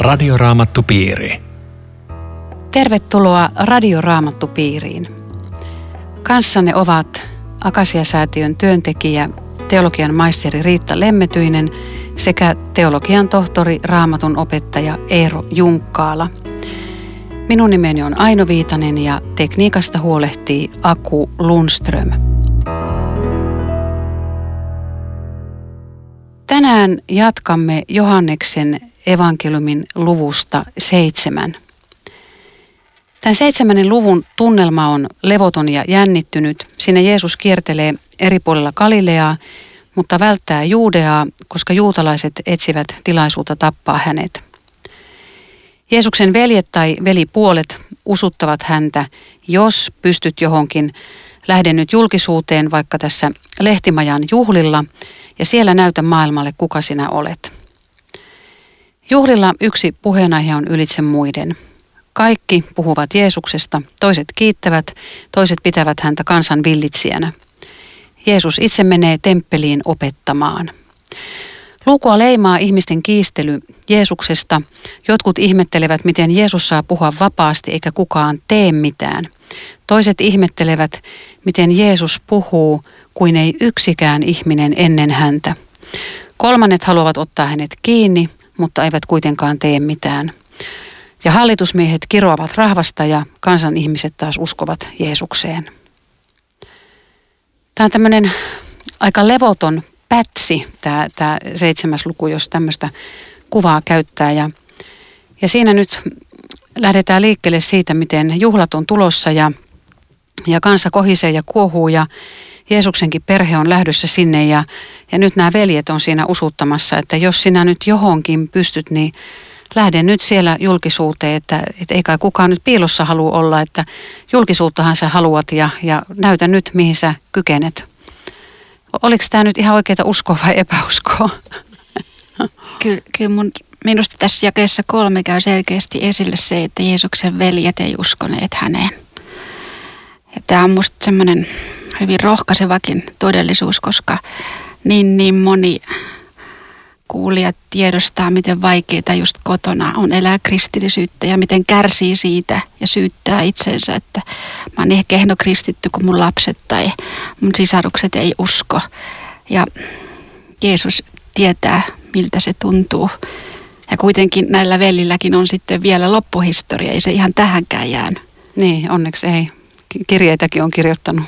Radioraamattupiiri. Tervetuloa Radioraamattupiiriin. Kanssanne ovat Akasia-säätiön työntekijä, teologian maisteri Riitta Lemmetyinen sekä teologian tohtori Raamatun opettaja Eero Junkkaala. Minun nimeni on Aino Viitanen ja tekniikasta huolehtii Aku Lundström. Tänään jatkamme Johanneksen evankeliumin luvusta seitsemän. Tämän seitsemännen luvun tunnelma on levoton ja jännittynyt. Sinne Jeesus kiertelee eri puolilla Galileaa, mutta välttää Juudeaa, koska juutalaiset etsivät tilaisuutta tappaa hänet. Jeesuksen veljet tai velipuolet usuttavat häntä, jos pystyt johonkin, lähde nyt julkisuuteen vaikka tässä Lehtimajan juhlilla ja siellä näytä maailmalle, kuka sinä olet. Juhlilla yksi puheenaihe on ylitse muiden. Kaikki puhuvat Jeesuksesta, toiset kiittävät, toiset pitävät häntä kansan villitsijänä. Jeesus itse menee temppeliin opettamaan. Lukua leimaa ihmisten kiistely Jeesuksesta. Jotkut ihmettelevät, miten Jeesus saa puhua vapaasti eikä kukaan tee mitään. Toiset ihmettelevät, miten Jeesus puhuu kuin ei yksikään ihminen ennen häntä. Kolmannet haluavat ottaa hänet kiinni, mutta eivät kuitenkaan tee mitään. Ja hallitusmiehet kiroavat rahvasta ja kansan ihmiset taas uskovat Jeesukseen. Tämä on tämmöinen aika levoton pätsi, tämä, tämä seitsemäs luku, jos tämmöistä kuvaa käyttää. Ja, ja siinä nyt lähdetään liikkeelle siitä, miten juhlat on tulossa ja, ja kansa kohisee ja kuohuu ja Jeesuksenkin perhe on lähdössä sinne ja, ja nyt nämä veljet on siinä usuttamassa, että jos sinä nyt johonkin pystyt, niin lähde nyt siellä julkisuuteen, että, että ei kai kukaan nyt piilossa halua olla, että julkisuuttahan sä haluat ja, ja näytä nyt, mihin sä kykenet. Oliko tämä nyt ihan oikeita uskoa vai epäuskoa? Kyllä, kyllä mun, minusta tässä jakeessa kolme käy selkeästi esille se, että Jeesuksen veljet ei uskoneet häneen. Ja tämä on musta semmoinen hyvin rohkaisevakin todellisuus, koska niin, niin moni kuulijat tiedostaa, miten vaikeaa just kotona on elää kristillisyyttä ja miten kärsii siitä ja syyttää itsensä, että mä oon niin kehno kristitty kuin mun lapset tai mun sisarukset ei usko. Ja Jeesus tietää, miltä se tuntuu. Ja kuitenkin näillä velilläkin on sitten vielä loppuhistoria, ei se ihan tähänkään jäänyt. Niin, onneksi ei. Kirjeitäkin on kirjoittanut.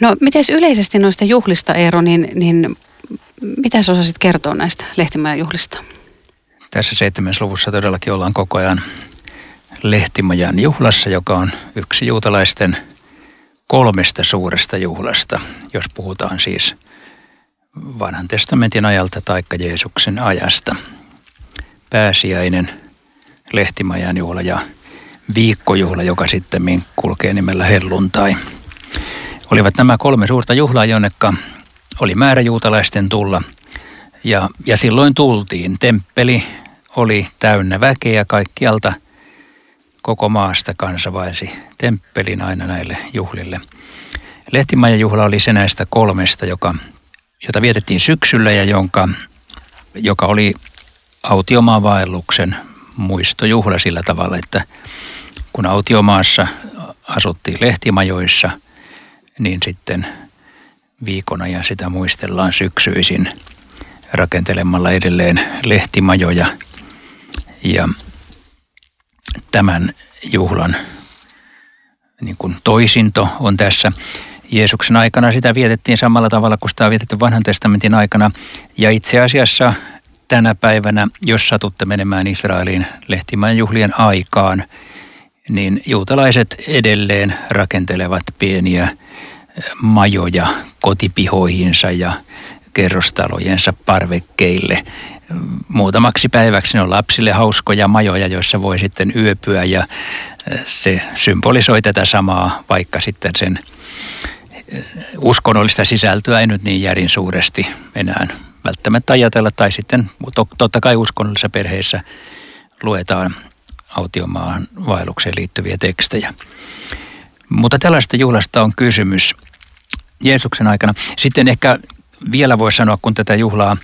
No, miten yleisesti noista juhlista, Eero, niin, niin mitä sä osasit kertoa näistä Lehtimajan juhlista? Tässä seitsemäs luvussa todellakin ollaan koko ajan Lehtimajan juhlassa, joka on yksi juutalaisten kolmesta suuresta juhlasta, jos puhutaan siis vanhan testamentin ajalta taikka Jeesuksen ajasta. Pääsiäinen, Lehtimajan juhla ja viikkojuhla, joka sitten kulkee nimellä helluntai. Olivat nämä kolme suurta juhlaa, jonnekka oli määrä juutalaisten tulla. Ja, ja silloin tultiin. Temppeli oli täynnä väkeä kaikkialta. Koko maasta kansa temppelin aina näille juhlille. Lehtimajan juhla oli se näistä kolmesta, joka, jota vietettiin syksyllä ja jonka, joka oli autiomaavaelluksen muistojuhla sillä tavalla, että kun autiomaassa asuttiin lehtimajoissa, niin sitten – viikon ajan sitä muistellaan syksyisin rakentelemalla edelleen lehtimajoja. Ja tämän juhlan niin kuin toisinto on tässä. Jeesuksen aikana sitä vietettiin samalla tavalla kuin sitä on vietetty vanhan testamentin aikana. Ja itse asiassa tänä päivänä, jos satutte menemään Israeliin lehtimäen juhlien aikaan, niin juutalaiset edelleen rakentelevat pieniä majoja kotipihoihinsa ja kerrostalojensa parvekkeille. Muutamaksi päiväksi ne on lapsille hauskoja majoja, joissa voi sitten yöpyä ja se symbolisoi tätä samaa, vaikka sitten sen uskonnollista sisältöä ei nyt niin järin suuresti enää välttämättä ajatella. Tai sitten totta kai uskonnollisissa perheissä luetaan autiomaan vaellukseen liittyviä tekstejä. Mutta tällaista juhlasta on kysymys Jeesuksen aikana. Sitten ehkä vielä voi sanoa, kun tätä juhlaa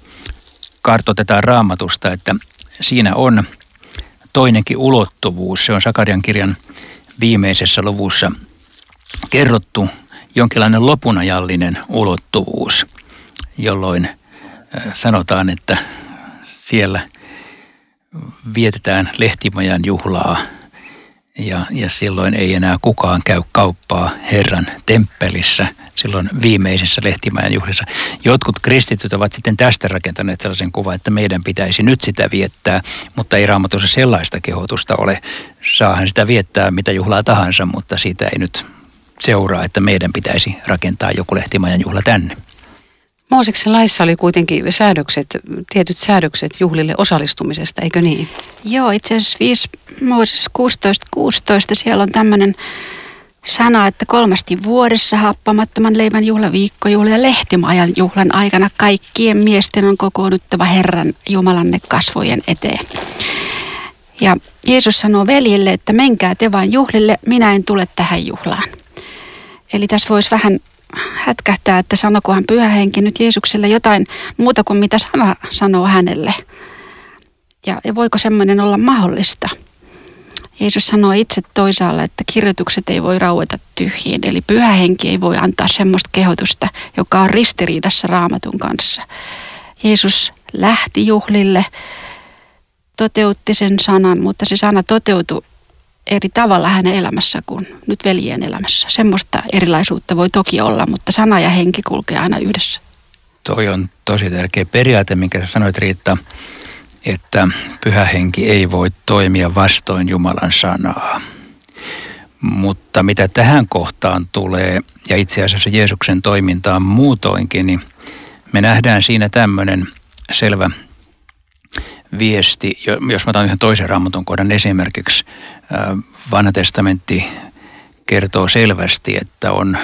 kartoitetaan raamatusta, että siinä on toinenkin ulottuvuus. Se on Sakarian kirjan viimeisessä luvussa kerrottu jonkinlainen lopunajallinen ulottuvuus, jolloin sanotaan, että siellä vietetään lehtimajan juhlaa ja, ja silloin ei enää kukaan käy kauppaa Herran temppelissä, silloin viimeisessä lehtimajan juhlissa. Jotkut kristityt ovat sitten tästä rakentaneet sellaisen kuvan, että meidän pitäisi nyt sitä viettää, mutta ei raamatussa sellaista kehotusta ole. Saahan sitä viettää mitä juhlaa tahansa, mutta siitä ei nyt seuraa, että meidän pitäisi rakentaa joku lehtimajan juhla tänne. Mooseksen laissa oli kuitenkin säädökset, tietyt säädökset juhlille osallistumisesta, eikö niin? Joo, itse asiassa 5 Mooses 16, 16 siellä on tämmöinen sana, että kolmasti vuodessa happamattoman leivän juhla, viikkojuhla ja lehtimajan juhlan aikana kaikkien miesten on kokoonnuttava Herran Jumalanne kasvojen eteen. Ja Jeesus sanoo veljille, että menkää te vain juhlille, minä en tule tähän juhlaan. Eli tässä voisi vähän hätkähtää, että sanokohan pyhä henki nyt Jeesukselle jotain muuta kuin mitä sana sanoo hänelle. Ja, ja voiko semmoinen olla mahdollista? Jeesus sanoo itse toisaalla, että kirjoitukset ei voi raueta tyhjiin. Eli pyhä henki ei voi antaa semmoista kehotusta, joka on ristiriidassa raamatun kanssa. Jeesus lähti juhlille, toteutti sen sanan, mutta se sana toteutui eri tavalla hänen elämässä kuin nyt veljen elämässä. Semmoista erilaisuutta voi toki olla, mutta sana ja henki kulkee aina yhdessä. Toi on tosi tärkeä periaate, minkä sä sanoit Riitta, että pyhä henki ei voi toimia vastoin Jumalan sanaa. Mutta mitä tähän kohtaan tulee, ja itse asiassa Jeesuksen toimintaan muutoinkin, niin me nähdään siinä tämmöinen selvä viesti, jos mä otan yhden toisen raamatun kohdan esimerkiksi, vanha testamentti kertoo selvästi, että on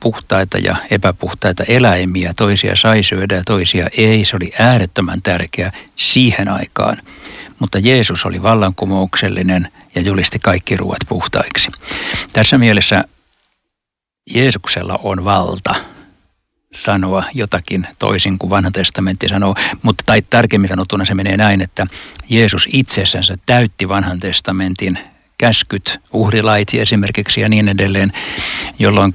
puhtaita ja epäpuhtaita eläimiä, toisia sai syödä ja toisia ei. Se oli äärettömän tärkeä siihen aikaan. Mutta Jeesus oli vallankumouksellinen ja julisti kaikki ruoat puhtaiksi. Tässä mielessä Jeesuksella on valta sanoa jotakin toisin kuin vanha testamentti sanoo, mutta tai tarkemmin sanottuna se menee näin, että Jeesus itsessänsä täytti vanhan testamentin käskyt, uhrilaiti esimerkiksi ja niin edelleen, jolloin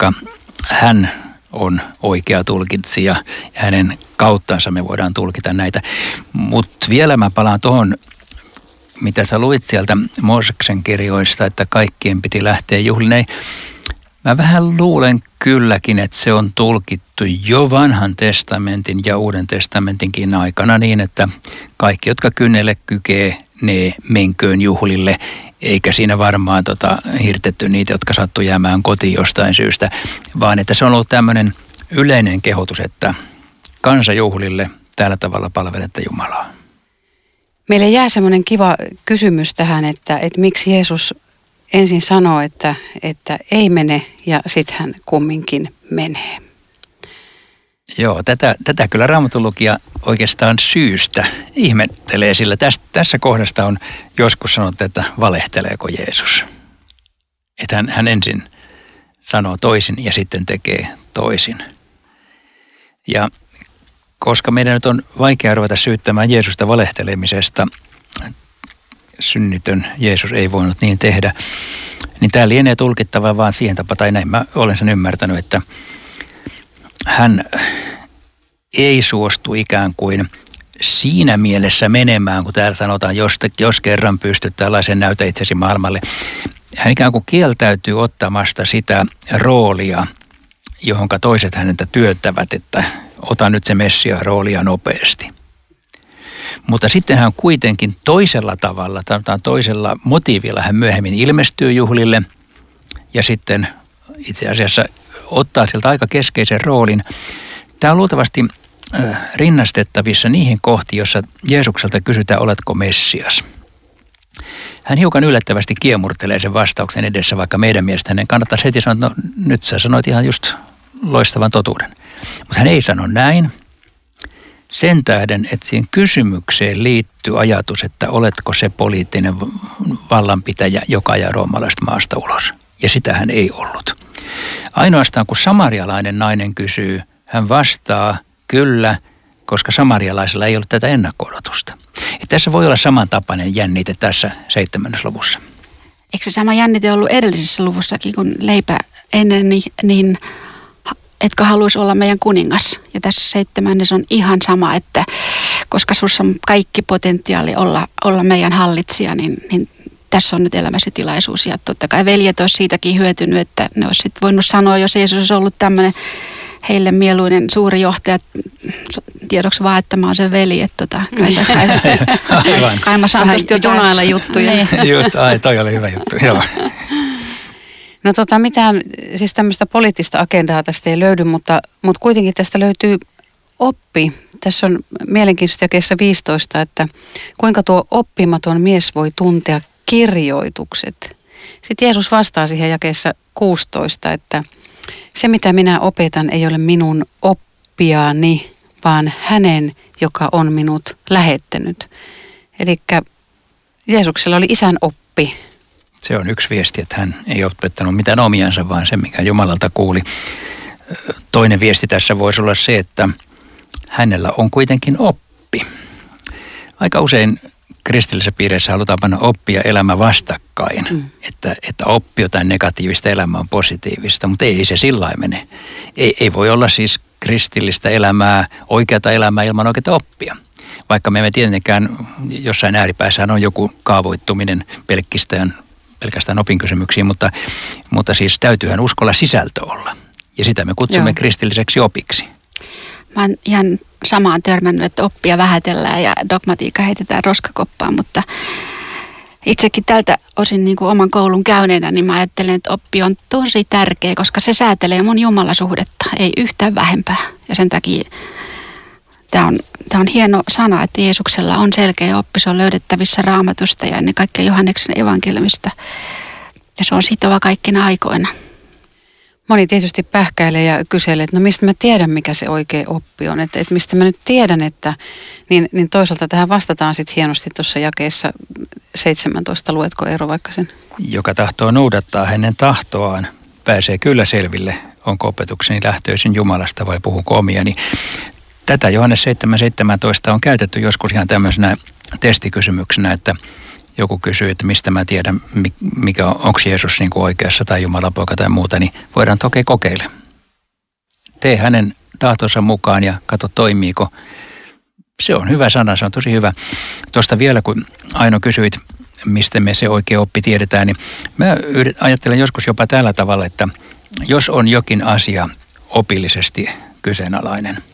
hän on oikea tulkitsija ja hänen kauttansa me voidaan tulkita näitä. Mutta vielä mä palaan tuohon, mitä sä luit sieltä Mooseksen kirjoista, että kaikkien piti lähteä juhliin. Mä vähän luulen kylläkin, että se on tulkittu jo vanhan testamentin ja uuden testamentinkin aikana niin, että kaikki, jotka kynnelle kykee, ne menköön juhlille, eikä siinä varmaan tota, hirtetty niitä, jotka sattu jäämään kotiin jostain syystä, vaan että se on ollut tämmöinen yleinen kehotus, että kansajuhlille tällä tavalla palvelette Jumalaa. Meille jää semmoinen kiva kysymys tähän, että, että miksi Jeesus ensin sanoo, että, että ei mene ja sitten hän kumminkin menee. Joo, tätä, tätä kyllä raamatulukija oikeastaan syystä ihmettelee, sillä tästä, tässä kohdasta on joskus sanottu, että valehteleeko Jeesus. Että hän, hän ensin sanoo toisin ja sitten tekee toisin. Ja koska meidän nyt on vaikea ruveta syyttämään Jeesusta valehtelemisesta, synnitön Jeesus ei voinut niin tehdä, niin tämä lienee tulkittava vaan siihen tapaan, tai näin mä olen sen ymmärtänyt, että hän ei suostu ikään kuin siinä mielessä menemään, kun täällä sanotaan, jos, jos kerran pystyt tällaisen näytä itsesi maailmalle. Hän ikään kuin kieltäytyy ottamasta sitä roolia, johon toiset häneltä työttävät, että ota nyt se messia roolia nopeasti. Mutta sitten hän kuitenkin toisella tavalla, tai toisella motiivilla hän myöhemmin ilmestyy juhlille ja sitten itse asiassa ottaa sieltä aika keskeisen roolin. Tämä on luultavasti rinnastettavissa niihin kohtiin, jossa Jeesukselta kysytään, oletko Messias. Hän hiukan yllättävästi kiemurtelee sen vastauksen edessä, vaikka meidän mielestä hänen kannattaisi heti sanoa, että no nyt sä sanoit ihan just loistavan totuuden. Mutta hän ei sano näin, sen tähden, että siihen kysymykseen liittyy ajatus, että oletko se poliittinen vallanpitäjä, joka ajaa roomalaista maasta ulos. Ja sitä hän ei ollut. Ainoastaan kun samarialainen nainen kysyy, hän vastaa, kyllä, koska samarialaisilla ei ollut tätä ennakko-odotusta. Ja tässä voi olla samantapainen jännite tässä seitsemännessä luvussa. Eikö se sama jännite ollut edellisessä luvussakin, kun leipä ennen niin, niin etkö haluaisi olla meidän kuningas. Ja tässä seitsemännessä on ihan sama, että koska sinussa on kaikki potentiaali olla, olla meidän hallitsija, niin, niin tässä on nyt elämäsi tilaisuus. Ja totta kai veljet olisi siitäkin hyötynyt, että ne olisi voinut sanoa, jos Jeesus olisi ollut tämmöinen heille mieluinen suuri johtaja, tiedoksi vaan, että mä oon se veli, että tota, kai, sä, kai, kai mä saan tästä junailla juttuja. Niin. Just, ai, toi oli hyvä juttu, joo. No tota, mitään, siis tämmöistä poliittista agendaa tästä ei löydy, mutta, mutta kuitenkin tästä löytyy oppi. Tässä on mielenkiintoista jakeessa 15, että kuinka tuo oppimaton mies voi tuntea kirjoitukset. Sitten Jeesus vastaa siihen jakeessa 16, että se mitä minä opetan ei ole minun oppiani, vaan hänen, joka on minut lähettänyt. Eli Jeesuksella oli isän oppi. Se on yksi viesti, että hän ei opettanut mitään omiansa, vaan se, mikä Jumalalta kuuli. Toinen viesti tässä voisi olla se, että hänellä on kuitenkin oppi. Aika usein kristillisessä piirissä halutaan panna oppia elämä vastakkain. Mm. Että, että oppi jotain negatiivista elämää on positiivista, mutta ei se sillä mene. Ei, ei voi olla siis kristillistä elämää, oikeata elämää ilman oikeata oppia. Vaikka me emme tietenkään, jossain ääripäässä on joku kaavoittuminen pelkkistään, pelkästään opinkysymyksiin, mutta, mutta siis täytyyhän uskolla sisältö olla. Ja sitä me kutsumme Joo. kristilliseksi opiksi. Mä oon ihan samaan törmännyt, että oppia vähätellään ja dogmatiikka heitetään roskakoppaan, mutta itsekin tältä osin niin kuin oman koulun käyneenä, niin mä ajattelen, että oppi on tosi tärkeä, koska se säätelee mun jumalasuhdetta, ei yhtään vähempää. Ja sen takia tämä on, tämä on hieno sana, että Jeesuksella on selkeä oppi, se on löydettävissä raamatusta ja ennen kaikkea Johanneksen evankeliumista. Ja se on sitova kaikkina aikoina. Moni tietysti pähkäilee ja kyselee, että no mistä mä tiedän, mikä se oikea oppi on. Että, että mistä mä nyt tiedän, että niin, niin toisaalta tähän vastataan sitten hienosti tuossa jakeessa 17. Luetko Eero vaikka sen? Joka tahtoo noudattaa hänen tahtoaan, pääsee kyllä selville, onko opetukseni lähtöisin Jumalasta vai puhunko omia. Niin tätä Johannes 7.17 on käytetty joskus ihan tämmöisenä testikysymyksenä, että – joku kysyy, että mistä mä tiedän, mikä on, onko Jeesus niin kuin oikeassa tai Jumalan poika tai muuta, niin voidaan toki kokeilla. Tee hänen tahtonsa mukaan ja katso toimiiko. Se on hyvä sana, se on tosi hyvä. Tuosta vielä, kun Aino kysyit, mistä me se oikea oppi tiedetään, niin mä ajattelen joskus jopa tällä tavalla, että jos on jokin asia opillisesti kyseenalainen –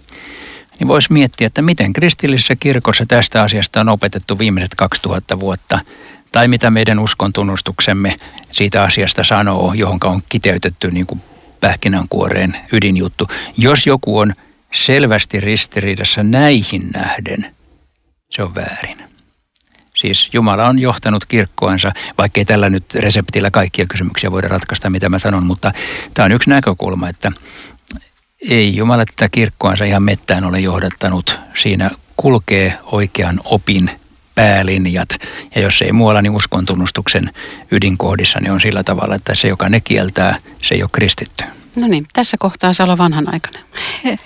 niin voisi miettiä, että miten kristillisessä kirkossa tästä asiasta on opetettu viimeiset 2000 vuotta, tai mitä meidän uskon tunnustuksemme siitä asiasta sanoo, johon on kiteytetty niin kuin pähkinänkuoreen ydinjuttu. Jos joku on selvästi ristiriidassa näihin nähden, se on väärin. Siis Jumala on johtanut kirkkoansa, vaikkei tällä nyt reseptillä kaikkia kysymyksiä voida ratkaista, mitä mä sanon, mutta tämä on yksi näkökulma, että ei Jumala tätä kirkkoansa ihan mettään ole johdattanut. Siinä kulkee oikean opin päälinjat. Ja jos ei muualla, niin uskon tunnustuksen ydinkohdissa niin on sillä tavalla, että se, joka ne kieltää, se ei ole kristitty. No niin, tässä kohtaa saa olla vanhanaikainen.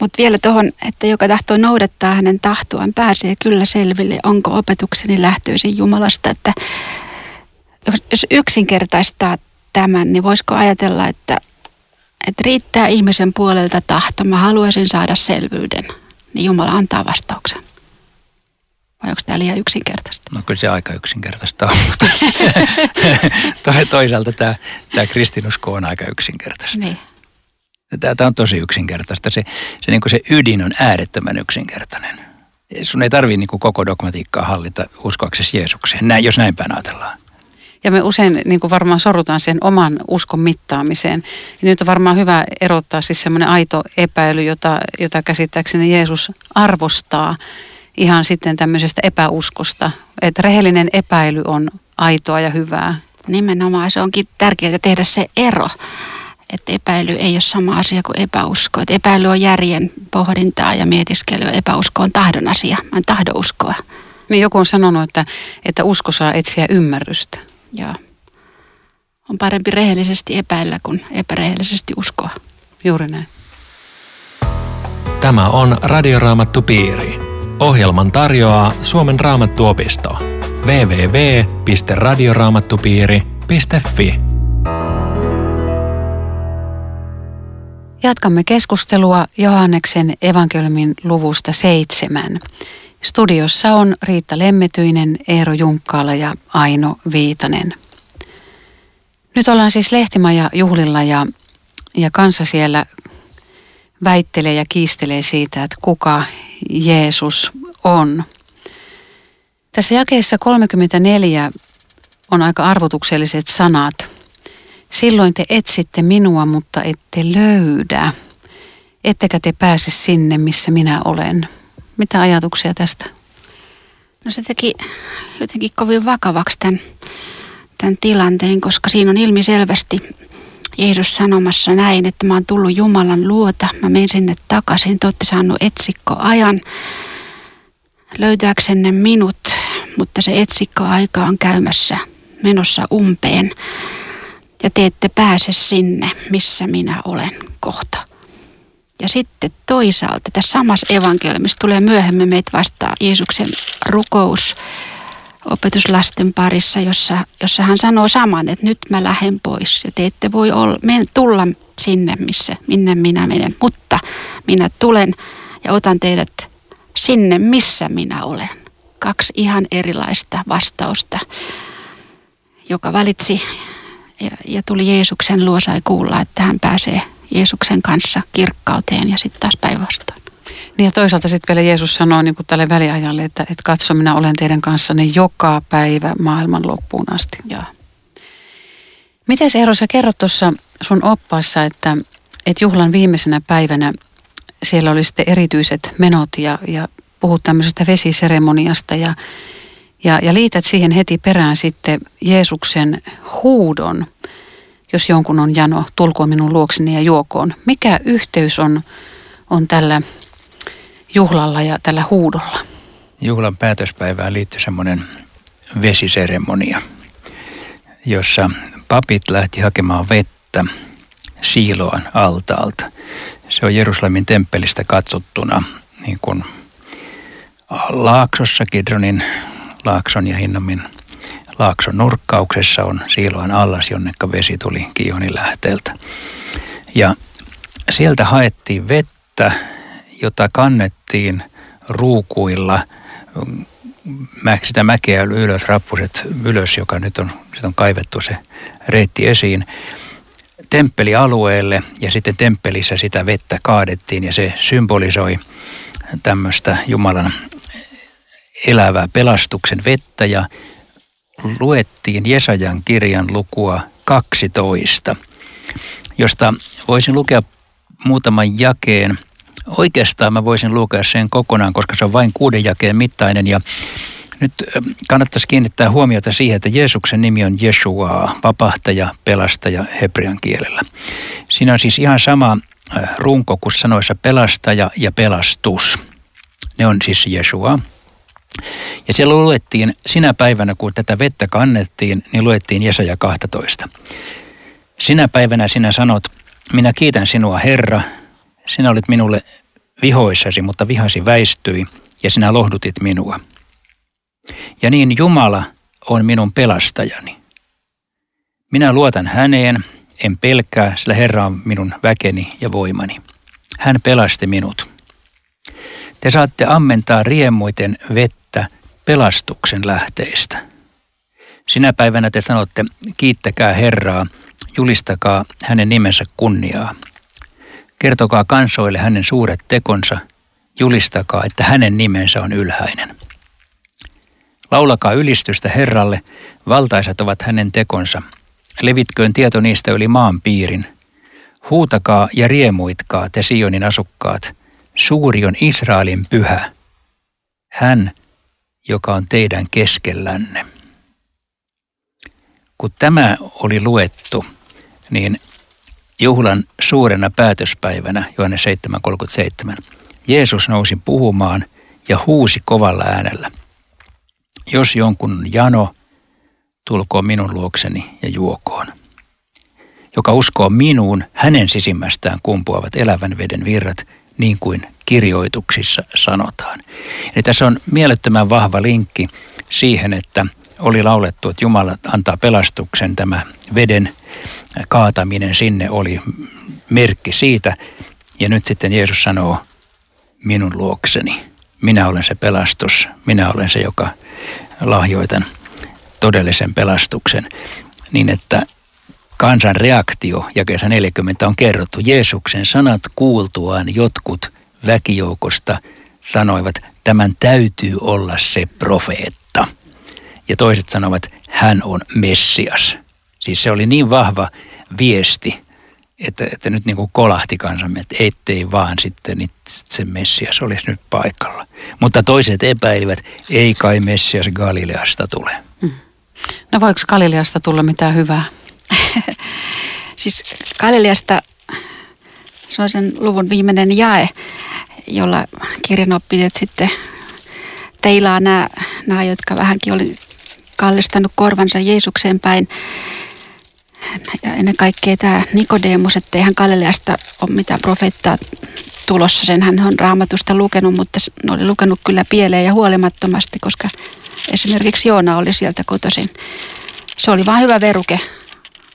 Mutta vielä tuohon, että joka tahtoo noudattaa hänen tahtoaan, pääsee kyllä selville, onko opetukseni lähtöisin Jumalasta. Että jos yksinkertaistaa tämän, niin voisiko ajatella, että että riittää ihmisen puolelta tahto, mä haluaisin saada selvyyden, niin Jumala antaa vastauksen. Vai onko tämä liian yksinkertaista? No kyllä se aika yksinkertaista on, mutta toisaalta tämä, tämä kristinusko on aika yksinkertaista. Niin. Tämä on tosi yksinkertaista. Se, se, niin kuin se ydin on äärettömän yksinkertainen. Sun ei tarvitse niin koko dogmatiikkaa hallita uskoaksesi Jeesukseen, näin, jos näin päin ajatellaan. Ja me usein niin kuin varmaan sorrutaan sen oman uskon mittaamiseen. Ja nyt on varmaan hyvä erottaa siis semmoinen aito epäily, jota, jota käsittääkseni Jeesus arvostaa ihan sitten tämmöisestä epäuskosta. Että rehellinen epäily on aitoa ja hyvää. Nimenomaan se onkin tärkeää tehdä se ero, että epäily ei ole sama asia kuin epäusko. Että epäily on järjen pohdintaa ja mietiskelyä, epäusko on tahdon asia. Mä en tahdo uskoa. Niin joku on sanonut, että, että usko saa etsiä ymmärrystä. Ja on parempi rehellisesti epäillä kuin epärehellisesti uskoa. Juuri näin. Tämä on Radioraamattu Piiri. Ohjelman tarjoaa Suomen Raamattuopisto. www.radioraamattupiiri.fi Jatkamme keskustelua Johanneksen evankeliumin luvusta seitsemän. Studiossa on Riitta Lemmetyinen, Eero Junkkaala ja Aino Viitanen. Nyt ollaan siis Lehtimaja juhlilla ja, ja kansa siellä väittelee ja kiistelee siitä, että kuka Jeesus on. Tässä jakeessa 34 on aika arvotukselliset sanat. Silloin te etsitte minua, mutta ette löydä. Ettekä te pääse sinne, missä minä olen. Mitä ajatuksia tästä? No se teki jotenkin kovin vakavaksi tämän, tämän tilanteen, koska siinä on ilmiselvästi Jeesus sanomassa näin, että mä oon tullut Jumalan luota, mä menen sinne takaisin, te olette saanut etsikkoajan löytääksenne minut, mutta se etsikkoaika on käymässä menossa umpeen ja te ette pääse sinne, missä minä olen kohta. Ja sitten toisaalta tässä samassa evankeliumissa tulee myöhemmin meitä vastaan Jeesuksen rukous opetuslasten parissa, jossa, jossa hän sanoo saman, että nyt mä lähden pois ja te ette voi olla, men, tulla sinne, missä, minne minä menen, mutta minä tulen ja otan teidät sinne, missä minä olen. Kaksi ihan erilaista vastausta, joka valitsi ja, ja tuli Jeesuksen luo, sai kuulla, että hän pääsee Jeesuksen kanssa kirkkauteen ja sitten taas päinvastoin. Niin ja toisaalta sitten vielä Jeesus sanoo niin kuin tälle väliajalle, että, että katso, minä olen teidän kanssanne joka päivä maailman loppuun asti. Joo. Miten Eero, sä kerrot tuossa sun oppaassa, että, että juhlan viimeisenä päivänä siellä oli sitten erityiset menot ja, ja puhut tämmöisestä vesiseremoniasta ja, ja, ja liität siihen heti perään sitten Jeesuksen huudon, jos jonkun on jano, tulkoon minun luokseni ja juokoon. Mikä yhteys on, on tällä juhlalla ja tällä huudolla? Juhlan päätöspäivään liittyy semmoinen vesiseremonia, jossa papit lähti hakemaan vettä Siiloan altaalta. Se on Jerusalemin temppelistä katsottuna niin kuin Laaksossa, Kidronin Laakson ja Hinnomin Laakson nurkkauksessa on Siiloan allas, jonnekka vesi tuli Kionin lähteeltä. Ja sieltä haettiin vettä jota kannettiin ruukuilla. Sitä mäkeä ylös, rappuset ylös, joka nyt on, sit on kaivettu se reitti esiin, temppelialueelle. Ja sitten temppelissä sitä vettä kaadettiin ja se symbolisoi tämmöistä Jumalan elävää pelastuksen vettä. Ja luettiin Jesajan kirjan lukua 12, josta voisin lukea muutaman jakeen – Oikeastaan mä voisin lukea sen kokonaan, koska se on vain kuuden jakeen mittainen ja nyt kannattaisi kiinnittää huomiota siihen, että Jeesuksen nimi on Jeshua, vapahtaja, pelastaja hebrean kielellä. Siinä on siis ihan sama runko kuin sanoissa pelastaja ja pelastus. Ne on siis Jeshua. Ja siellä luettiin sinä päivänä, kun tätä vettä kannettiin, niin luettiin Jesaja 12. Sinä päivänä sinä sanot, minä kiitän sinua Herra, sinä olit minulle vihoissasi, mutta vihasi väistyi ja sinä lohdutit minua. Ja niin Jumala on minun pelastajani. Minä luotan häneen, en pelkää, sillä Herra on minun väkeni ja voimani. Hän pelasti minut. Te saatte ammentaa riemuiten vettä pelastuksen lähteistä. Sinä päivänä te sanotte, kiittäkää Herraa, julistakaa hänen nimensä kunniaa. Kertokaa kansoille hänen suuret tekonsa, julistakaa, että hänen nimensä on ylhäinen. Laulakaa ylistystä Herralle, valtaisat ovat hänen tekonsa. Levitköön tieto niistä yli maan piirin. Huutakaa ja riemuitkaa te Sionin asukkaat. Suuri on Israelin pyhä. Hän, joka on teidän keskellänne. Kun tämä oli luettu, niin juhlan suurena päätöspäivänä, Johannes 7.37, Jeesus nousi puhumaan ja huusi kovalla äänellä. Jos jonkun on jano, tulkoon minun luokseni ja juokoon. Joka uskoo minuun, hänen sisimmästään kumpuavat elävän veden virrat niin kuin kirjoituksissa sanotaan. Eli tässä on mielettömän vahva linkki siihen, että oli laulettu, että Jumala antaa pelastuksen. Tämä veden kaataminen sinne oli merkki siitä. Ja nyt sitten Jeesus sanoo minun luokseni. Minä olen se pelastus. Minä olen se, joka lahjoitan todellisen pelastuksen. Niin että kansan reaktio, jakeessa 40 on kerrottu, Jeesuksen sanat kuultuaan jotkut väkijoukosta sanoivat, tämän täytyy olla se profeetta. Ja toiset sanovat, hän on Messias. Siis se oli niin vahva viesti, että, että nyt niin kuin kolahti kansamme, että ettei vaan sitten se Messias olisi nyt paikalla. Mutta toiset epäilivät, ei kai Messias Galileasta tule. Hmm. No voiko Galileasta tulla mitään hyvää? siis Galileasta, se on sen luvun viimeinen jae, jolla kirjanoppijat sitten teilaa nämä, nämä, jotka vähänkin oli kallistanut korvansa Jeesukseen päin. Ja ennen kaikkea tämä Nikodemus, että eihän Galileasta ole mitään profeettaa tulossa. Sen hän on raamatusta lukenut, mutta ne oli lukenut kyllä pieleen ja huolimattomasti, koska esimerkiksi Joona oli sieltä kotoisin. Se oli vain hyvä veruke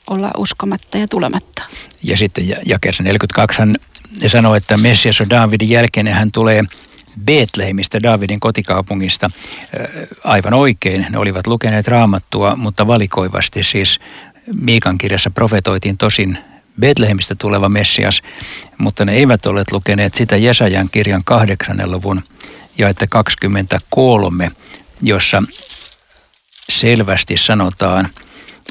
olla uskomatta ja tulematta. Ja sitten jakeessa 42 hän sanoo, että Messias on Daavidin jälkeen hän tulee Betlehemistä, Daavidin kotikaupungista. Aivan oikein, ne olivat lukeneet raamattua, mutta valikoivasti siis Miikan kirjassa profetoitiin tosin Betlehemistä tuleva Messias, mutta ne eivät ole lukeneet sitä Jesajan kirjan kahdeksannen luvun ja että 23, jossa selvästi sanotaan,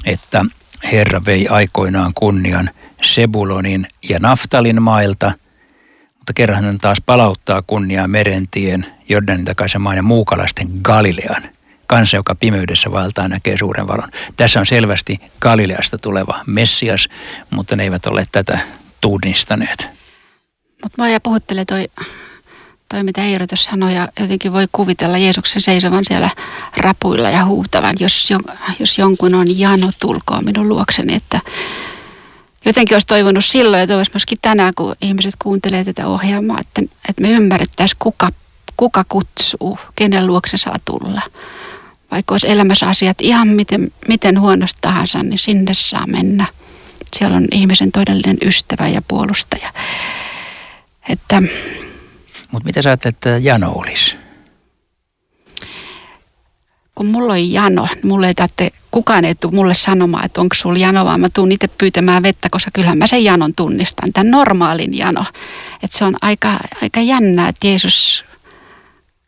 että Herra vei aikoinaan kunnian Sebulonin ja Naftalin mailta, mutta kerran hän taas palauttaa kunniaa merentien, Jordanin takaisen maan ja muukalaisten Galilean. Kansa, joka pimeydessä valtaa, näkee suuren valon. Tässä on selvästi Galileasta tuleva Messias, mutta ne eivät ole tätä tunnistaneet. Mutta mä ja puhuttelee toi toi mitä Eero tuossa sanoi, ja jotenkin voi kuvitella Jeesuksen seisovan siellä rapuilla ja huutavan, jos, jos jonkun on jano, tulkoon minun luokseni, että jotenkin olisi toivonut silloin ja toivoisi myöskin tänään, kun ihmiset kuuntelee tätä ohjelmaa, että, että me ymmärrettäisiin, kuka, kuka kutsuu, kenen luokse saa tulla. Vaikka olisi elämässä asiat ihan miten, miten huonosti tahansa, niin sinne saa mennä. Siellä on ihmisen todellinen ystävä ja puolustaja. Että mutta mitä sä ajattelet, että jano olisi? Kun mulla on jano, niin mulle ei tarvitse, kukaan ei tule mulle sanomaan, että onko sulla jano, vaan mä tuun itse pyytämään vettä, koska kyllähän mä sen janon tunnistan, tämän normaalin jano. Että se on aika, aika jännää, että Jeesus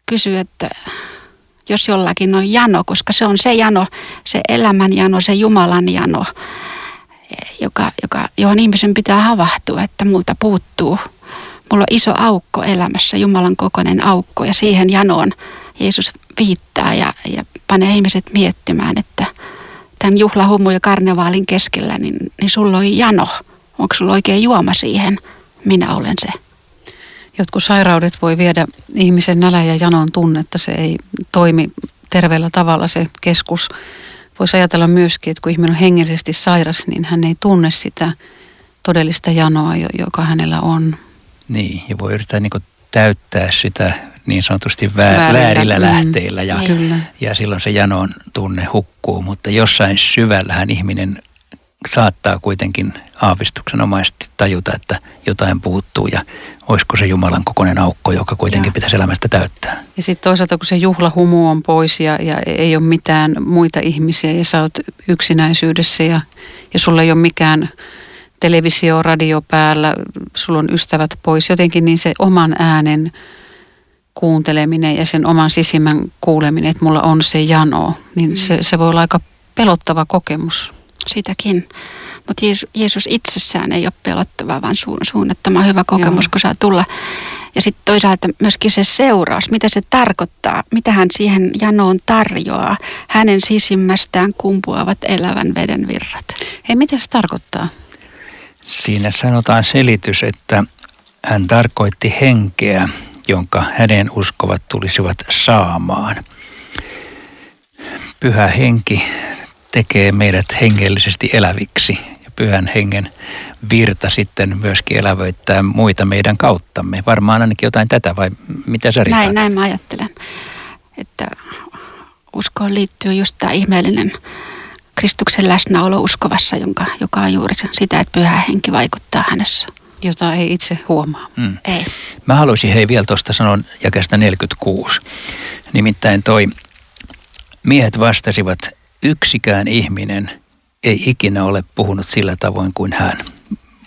kysyy, että jos jollakin on jano, koska se on se jano, se elämän jano, se Jumalan jano, joka, joka, johon ihmisen pitää havahtua, että multa puuttuu – mulla on iso aukko elämässä, Jumalan kokoinen aukko ja siihen janoon Jeesus viittaa ja, ja panee ihmiset miettimään, että tämän juhlahumu ja karnevaalin keskellä, niin, niin sulla on jano. Onko sulla oikein juoma siihen? Minä olen se. Jotkut sairaudet voi viedä ihmisen nälä ja janon tunnetta. Se ei toimi terveellä tavalla se keskus. Voisi ajatella myöskin, että kun ihminen on hengellisesti sairas, niin hän ei tunne sitä todellista janoa, joka hänellä on. Niin, ja voi yrittää niin täyttää sitä niin sanotusti väärillä, väärillä mm. lähteillä ja, ja silloin se janon tunne hukkuu, mutta jossain syvällähän ihminen saattaa kuitenkin aavistuksenomaisesti tajuta, että jotain puuttuu ja olisiko se Jumalan kokoinen aukko, joka kuitenkin ja. pitäisi elämästä täyttää. Ja sitten toisaalta kun se juhlahumu on pois ja, ja ei ole mitään muita ihmisiä ja sä oot yksinäisyydessä ja, ja sulla ei ole mikään televisio, radio päällä, sulla on ystävät pois, jotenkin niin se oman äänen kuunteleminen ja sen oman sisimmän kuuleminen, että mulla on se jano, niin mm. se, se voi olla aika pelottava kokemus. Sitäkin. Mutta Jeesus itsessään ei ole pelottava, vaan su- suunnattoman hyvä kokemus, Joo. kun saa tulla. Ja sitten toisaalta myöskin se seuraus, mitä se tarkoittaa, mitä hän siihen janoon tarjoaa. Hänen sisimmästään kumpuavat elävän veden virrat. Hei, mitä se tarkoittaa? Siinä sanotaan selitys, että hän tarkoitti henkeä, jonka hänen uskovat tulisivat saamaan. Pyhä henki tekee meidät hengellisesti eläviksi ja pyhän hengen virta sitten myöskin elävöittää muita meidän kauttamme. Varmaan ainakin jotain tätä, vai mitä sä Näin, näin mä ajattelen. Että uskoon liittyy just tämä ihmeellinen Kristuksen läsnäolo uskovassa, jonka, joka on juuri sitä, että pyhä henki vaikuttaa hänessä. Jota ei itse huomaa. Mm. Ei. Mä haluaisin hei vielä tuosta sanoa jakeesta 46. Nimittäin toi miehet vastasivat, yksikään ihminen ei ikinä ole puhunut sillä tavoin kuin hän.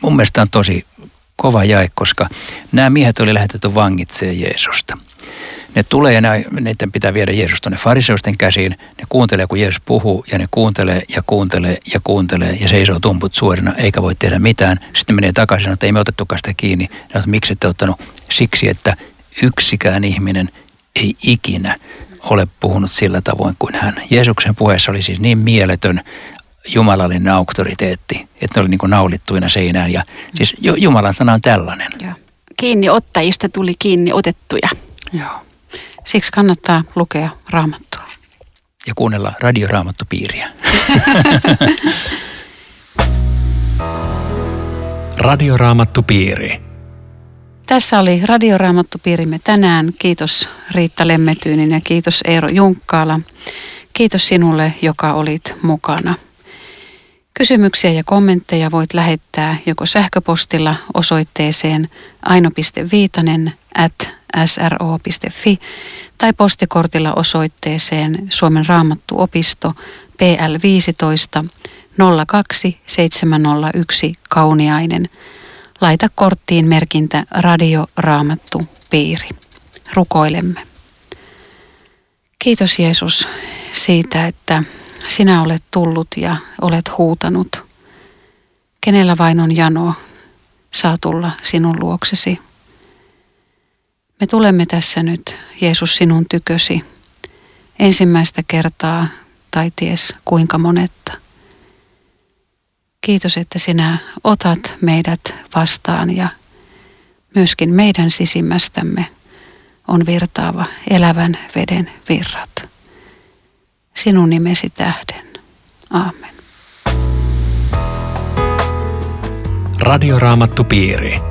Mun mielestä on tosi kova jae, koska nämä miehet oli lähetetty vangitseen Jeesusta. Ne tulee ja ne, niiden pitää viedä Jeesus tuonne fariseusten käsiin. Ne kuuntelee, kun Jeesus puhuu ja ne kuuntelee ja kuuntelee ja kuuntelee ja seisoo tumput suorina eikä voi tehdä mitään. Sitten menee takaisin, että ei me otettukaan sitä kiinni. Ne on, miksi ette ottanut? Siksi, että yksikään ihminen ei ikinä ole puhunut sillä tavoin kuin hän. Jeesuksen puheessa oli siis niin mieletön jumalallinen auktoriteetti, että ne oli niin kuin naulittuina seinään. Ja siis Jumalan sana on tällainen. Joo. Kiinni ottajista tuli kiinni otettuja. Joo. Siksi kannattaa lukea raamattua. Ja kuunnella radioraamattupiiriä. Radioraamattupiiri. Tässä oli radioraamattupiirimme tänään. Kiitos Riitta Lemmetyynin ja kiitos Eero Junkkaala. Kiitos sinulle, joka olit mukana. Kysymyksiä ja kommentteja voit lähettää joko sähköpostilla osoitteeseen aino.viitanen at sro.fi tai postikortilla osoitteeseen Suomen raamattuopisto PL 15 02701 Kauniainen. Laita korttiin merkintä Radio Raamattu Piiri. Rukoilemme. Kiitos Jeesus siitä, että sinä olet tullut ja olet huutanut. Kenellä vain on jano, saa tulla sinun luoksesi. Me tulemme tässä nyt, Jeesus, sinun tykösi ensimmäistä kertaa tai ties kuinka monetta. Kiitos, että sinä otat meidät vastaan ja myöskin meidän sisimmästämme on virtaava elävän veden virrat. Sinun nimesi tähden. Aamen. Radioraamattupiiri.